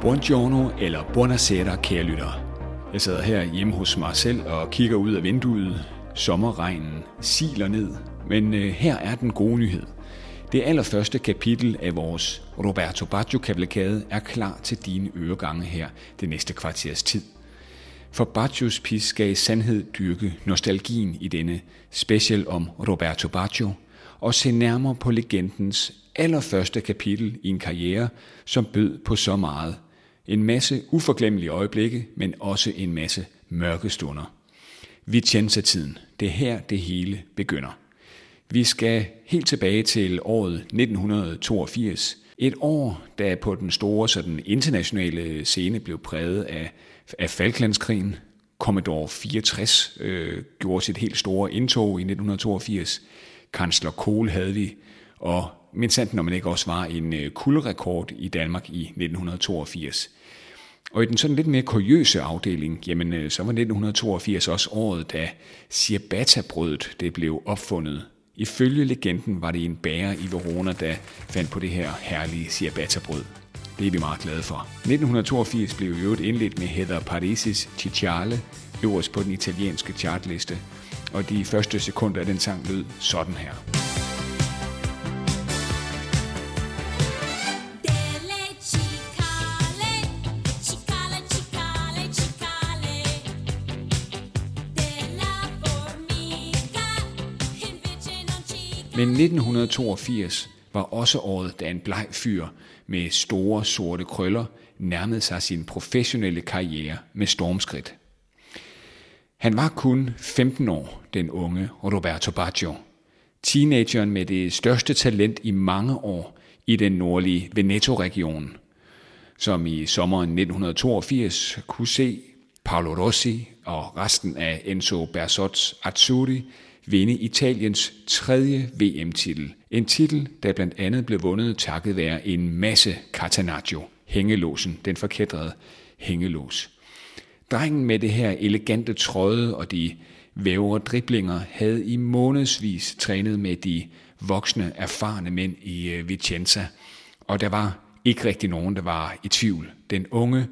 Buongiorno eller buonasera, kære lyttere. Jeg sidder her hjemme hos mig selv og kigger ud af vinduet. Sommerregnen siler ned, men øh, her er den gode nyhed. Det allerførste kapitel af vores Roberto Baggio kavalkade er klar til dine øregange her det næste kvarters tid. For Baggios pis skal i sandhed dyrke nostalgien i denne special om Roberto Baggio og se nærmere på legendens allerførste kapitel i en karriere, som bød på så meget – en masse uforglemmelige øjeblikke, men også en masse mørke stunder. Vi Vicenza-tiden. Det er her, det hele begynder. Vi skal helt tilbage til året 1982. Et år, der på den store så den internationale scene blev præget af, af Falklandskrigen. Commodore 64 øh, gjorde sit helt store indtog i 1982. Kansler Kohl havde vi, og mindst sandt, når man ikke også var en øh, kulderekord i Danmark i 1982. Og i den sådan lidt mere kuriøse afdeling, jamen øh, så var 1982 også året, da ciabatta-brødet det blev opfundet. Ifølge legenden var det en bager i Verona, der fandt på det her herlige ciabatta-brød. Det er vi meget glade for. 1982 blev i øvrigt indledt med Heather Parisis Cicciale, øverst på den italienske chartliste, og de første sekunder af den sang lød sådan her. Men 1982 var også året, da en bleg fyr med store sorte krøller nærmede sig sin professionelle karriere med stormskridt. Han var kun 15 år, den unge Roberto Baggio. Teenageren med det største talent i mange år i den nordlige Veneto-region, som i sommeren 1982 kunne se Paolo Rossi og resten af Enzo Bersots Azzurri vinde Italiens tredje VM-titel. En titel, der blandt andet blev vundet takket være en masse Catanaccio, hængelåsen, den forkædrede hængelås. Drengen med det her elegante trøje og de vævre driblinger havde i månedsvis trænet med de voksne, erfarne mænd i øh, Vicenza, og der var ikke rigtig nogen, der var i tvivl. Den unge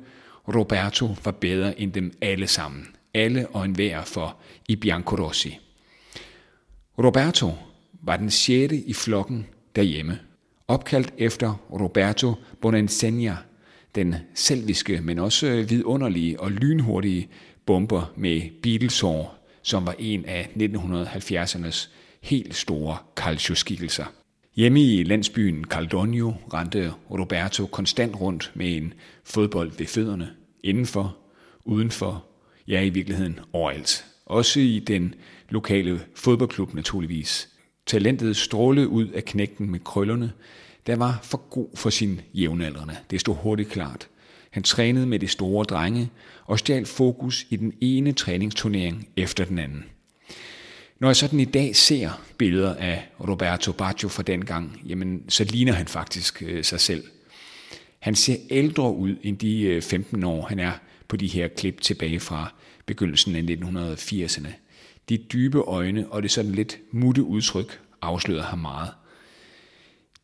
Roberto var bedre end dem alle sammen. Alle og enhver for i Biancorossi. Roberto var den sjette i flokken derhjemme, opkaldt efter Roberto Bonansegna, den selviske, men også vidunderlige og lynhurtige bomber med Beatlesår, som var en af 1970'ernes helt store calcio-skikkelser. Hjemme i landsbyen Caldonio rendte Roberto konstant rundt med en fodbold ved fødderne, indenfor, udenfor, ja i virkeligheden overalt. Også i den lokale fodboldklub naturligvis. Talentet strålede ud af knægten med krøllerne, der var for god for sin jævnaldrende. Det stod hurtigt klart. Han trænede med de store drenge og stjal fokus i den ene træningsturnering efter den anden. Når jeg sådan i dag ser billeder af Roberto Baggio fra dengang, jamen så ligner han faktisk øh, sig selv. Han ser ældre ud end de øh, 15 år, han er på de her klip tilbage fra begyndelsen af 1980'erne. De dybe øjne og det sådan lidt mutte udtryk afslørede ham meget.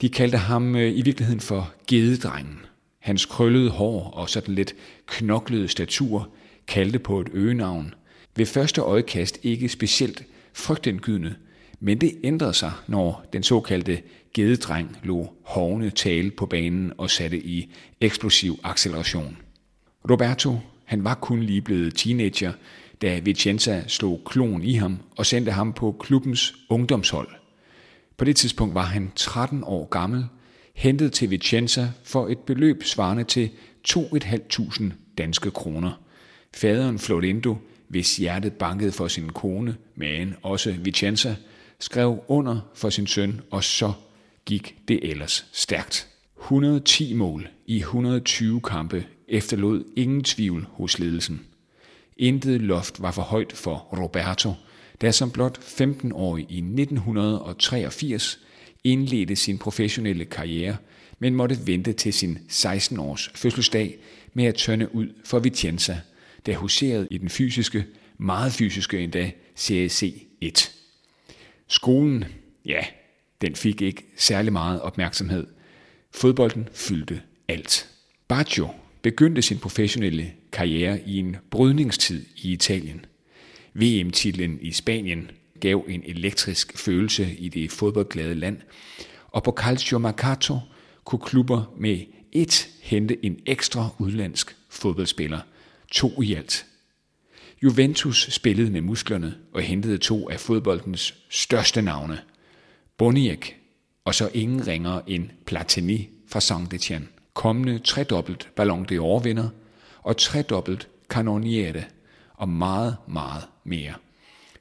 De kaldte ham øh, i virkeligheden for gededrengen. Hans krøllede hår og sådan lidt knoklede statur kaldte på et øgenavn. Ved første øjekast ikke specielt frygtindgydende, men det ændrede sig, når den såkaldte gededreng lå hovne tale på banen og satte i eksplosiv acceleration. Roberto, han var kun lige blevet teenager, da Vicenza slog klon i ham og sendte ham på klubbens ungdomshold. På det tidspunkt var han 13 år gammel, hentet til Vicenza for et beløb svarende til 2.500 danske kroner. Faderen Florindo, hvis hjertet bankede for sin kone, men også Vicenza, skrev under for sin søn, og så gik det ellers stærkt. 110 mål i 120 kampe efterlod ingen tvivl hos ledelsen. Intet loft var for højt for Roberto, der som blot 15-årig i 1983 indledte sin professionelle karriere, men måtte vente til sin 16-års fødselsdag med at tørne ud for Vicenza, der huserede i den fysiske, meget fysiske endda, CAC 1. Skolen, ja, den fik ikke særlig meget opmærksomhed. Fodbolden fyldte alt. Baggio begyndte sin professionelle karriere i en brydningstid i Italien. VM-titlen i Spanien gav en elektrisk følelse i det fodboldglade land, og på Calcio Mercato kunne klubber med et hente en ekstra udlandsk fodboldspiller, to i alt. Juventus spillede med musklerne og hentede to af fodboldens største navne, Boniek og så ingen ringer end Platini fra Saint-Étienne kommende tredobbelt Ballon d'Or vinder og tredobbelt Canoniere og meget, meget mere.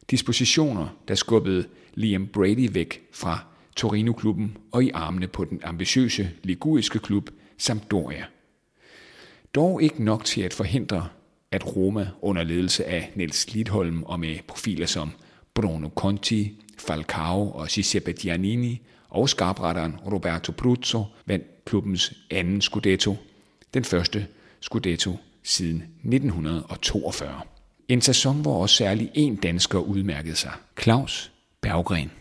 Dispositioner, der skubbede Liam Brady væk fra Torino-klubben og i armene på den ambitiøse liguriske klub Sampdoria. Dog ikke nok til at forhindre, at Roma under ledelse af Niels Lidholm og med profiler som Bruno Conti, Falcao og Giuseppe Giannini og skarpretteren Roberto Bruzzo vandt klubbens anden Scudetto, den første Scudetto siden 1942. En sæson, hvor også særlig en dansker udmærkede sig, Claus Berggren.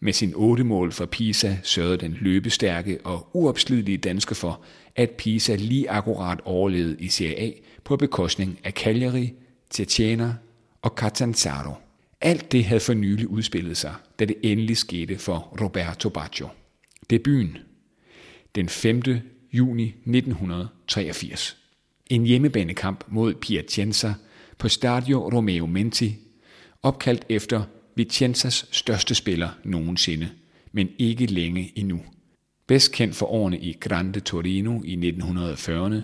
Med sin otte mål for Pisa sørgede den løbestærke og uopslidelige dansker for, at Pisa lige akkurat overlevede i Serie A på bekostning af Cagliari, Cesena og Catanzaro. Alt det havde for nylig udspillet sig, da det endelig skete for Roberto Baggio. Debuten den 5. juni 1983. En hjemmebanekamp mod Piacenza på Stadio Romeo Menti, opkaldt efter Vicenzas største spiller nogensinde, men ikke længe endnu. Bedst kendt for årene i Grande Torino i 1940'erne,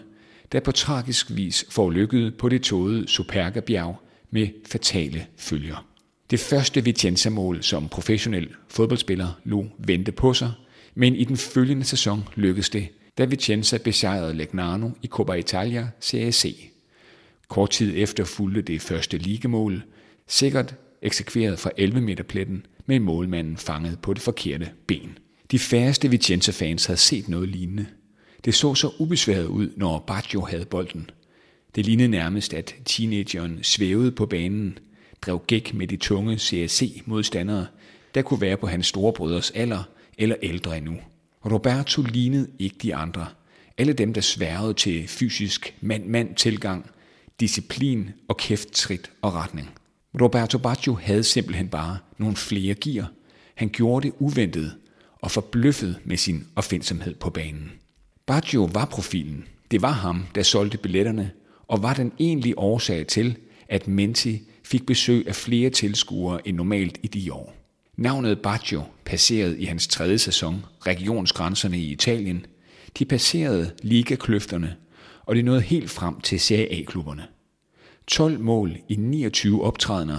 der på tragisk vis forulykkede på det tågede Superga-bjerg med fatale følger. Det første Vicenza-mål som professionel fodboldspiller lå vente på sig, men i den følgende sæson lykkedes det, da Vicenza besejrede Legnano i Coppa Italia Serie C. Kort tid efter fulgte det første ligemål, sikkert eksekveret fra 11 meter pletten, med målmanden fanget på det forkerte ben. De færreste Vicenza-fans havde set noget lignende. Det så så ubesværet ud, når Baggio havde bolden. Det lignede nærmest, at teenageren svævede på banen, drev gæk med de tunge CSC-modstandere, der kunne være på hans storebrødres alder eller ældre endnu. Roberto lignede ikke de andre. Alle dem, der sværede til fysisk mand-mand tilgang, disciplin og kæfttrit og retning. Roberto Baggio havde simpelthen bare nogle flere gear. Han gjorde det uventet og forbløffet med sin opfindsomhed på banen. Baggio var profilen. Det var ham, der solgte billetterne, og var den egentlige årsag til, at Menti fik besøg af flere tilskuere end normalt i de år. Navnet Baggio passerede i hans tredje sæson regionsgrænserne i Italien. De passerede ligakløfterne, og det nåede helt frem til Serie A-klubberne. 12 mål i 29 optrædener,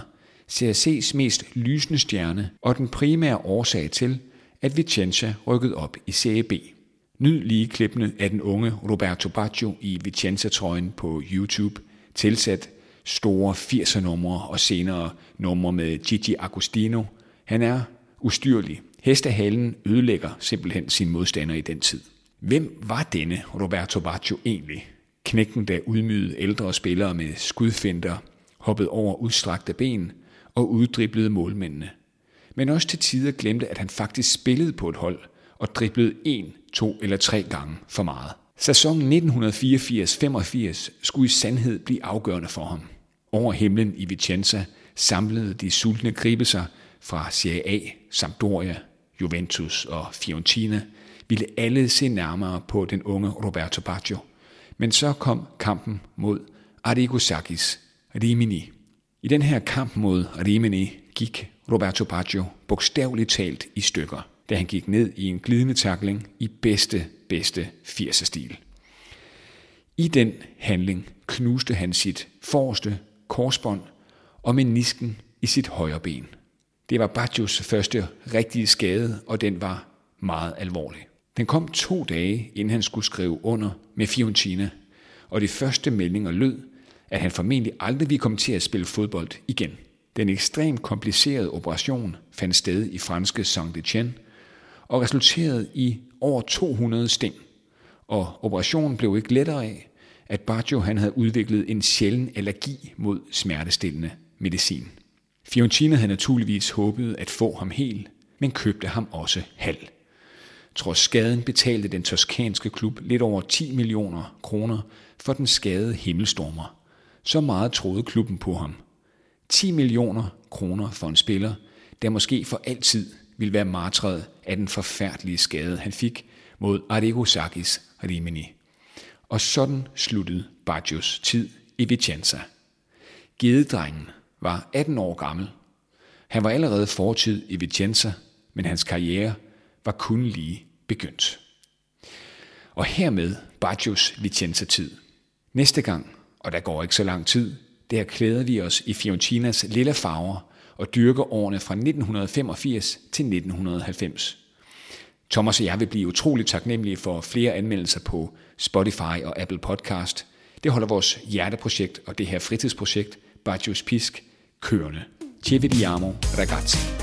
CRC's mest lysende stjerne og den primære årsag til, at Vicenza rykkede op i Serie B. Nyd lige klippene af den unge Roberto Baggio i Vicenza-trøjen på YouTube, tilsat store 80'er numre og senere numre med Gigi Agostino. Han er ustyrlig. Hestehalen ødelægger simpelthen sin modstander i den tid. Hvem var denne Roberto Baggio egentlig? Knækken, der udmygede ældre spillere med skudfinder, hoppede over udstrakte ben og uddriblede målmændene. Men også til tider glemte, at han faktisk spillede på et hold og driblede en, to eller tre gange for meget. Sæsonen 1984-85 skulle i sandhed blive afgørende for ham. Over himlen i Vicenza samlede de sultne gribe sig fra Serie A, Sampdoria, Juventus og Fiorentina, ville alle se nærmere på den unge Roberto Baggio. Men så kom kampen mod Arigosakis Rimini. I den her kamp mod Rimini gik Roberto Baggio bogstaveligt talt i stykker, da han gik ned i en glidende takling i bedste, bedste 80'er-stil. I den handling knuste han sit forreste korsbånd og menisken i sit højre ben. Det var Baggios første rigtige skade, og den var meget alvorlig. Den kom to dage, inden han skulle skrive under med Fiorentina, og de første meldinger lød, at han formentlig aldrig ville komme til at spille fodbold igen. Den ekstremt komplicerede operation fandt sted i franske Saint-Étienne og resulterede i over 200 sting. Og operationen blev ikke lettere af, at Baggio han havde udviklet en sjælden allergi mod smertestillende medicin. Fiorentina havde naturligvis håbet at få ham helt, men købte ham også halv. Trods skaden betalte den toskanske klub lidt over 10 millioner kroner for den skadede himmelstormer. Så meget troede klubben på ham. 10 millioner kroner for en spiller, der måske for altid ville være martret af den forfærdelige skade, han fik mod Arrigo Sakis Rimini. Og sådan sluttede Baggios tid i Vicenza. Gededrengen var 18 år gammel. Han var allerede fortid i Vicenza, men hans karriere var kun lige begyndt. Og hermed Baggios Vicenza-tid. Næste gang, og der går ikke så lang tid, der klæder vi os i Fiorentinas lille farver og dyrker årene fra 1985 til 1990. Thomas og jeg vil blive utroligt taknemmelige for flere anmeldelser på Spotify og Apple Podcast. Det holder vores hjerteprojekt og det her fritidsprojekt, Baggios Pisk, kørende. Ci vediamo, ragazzi.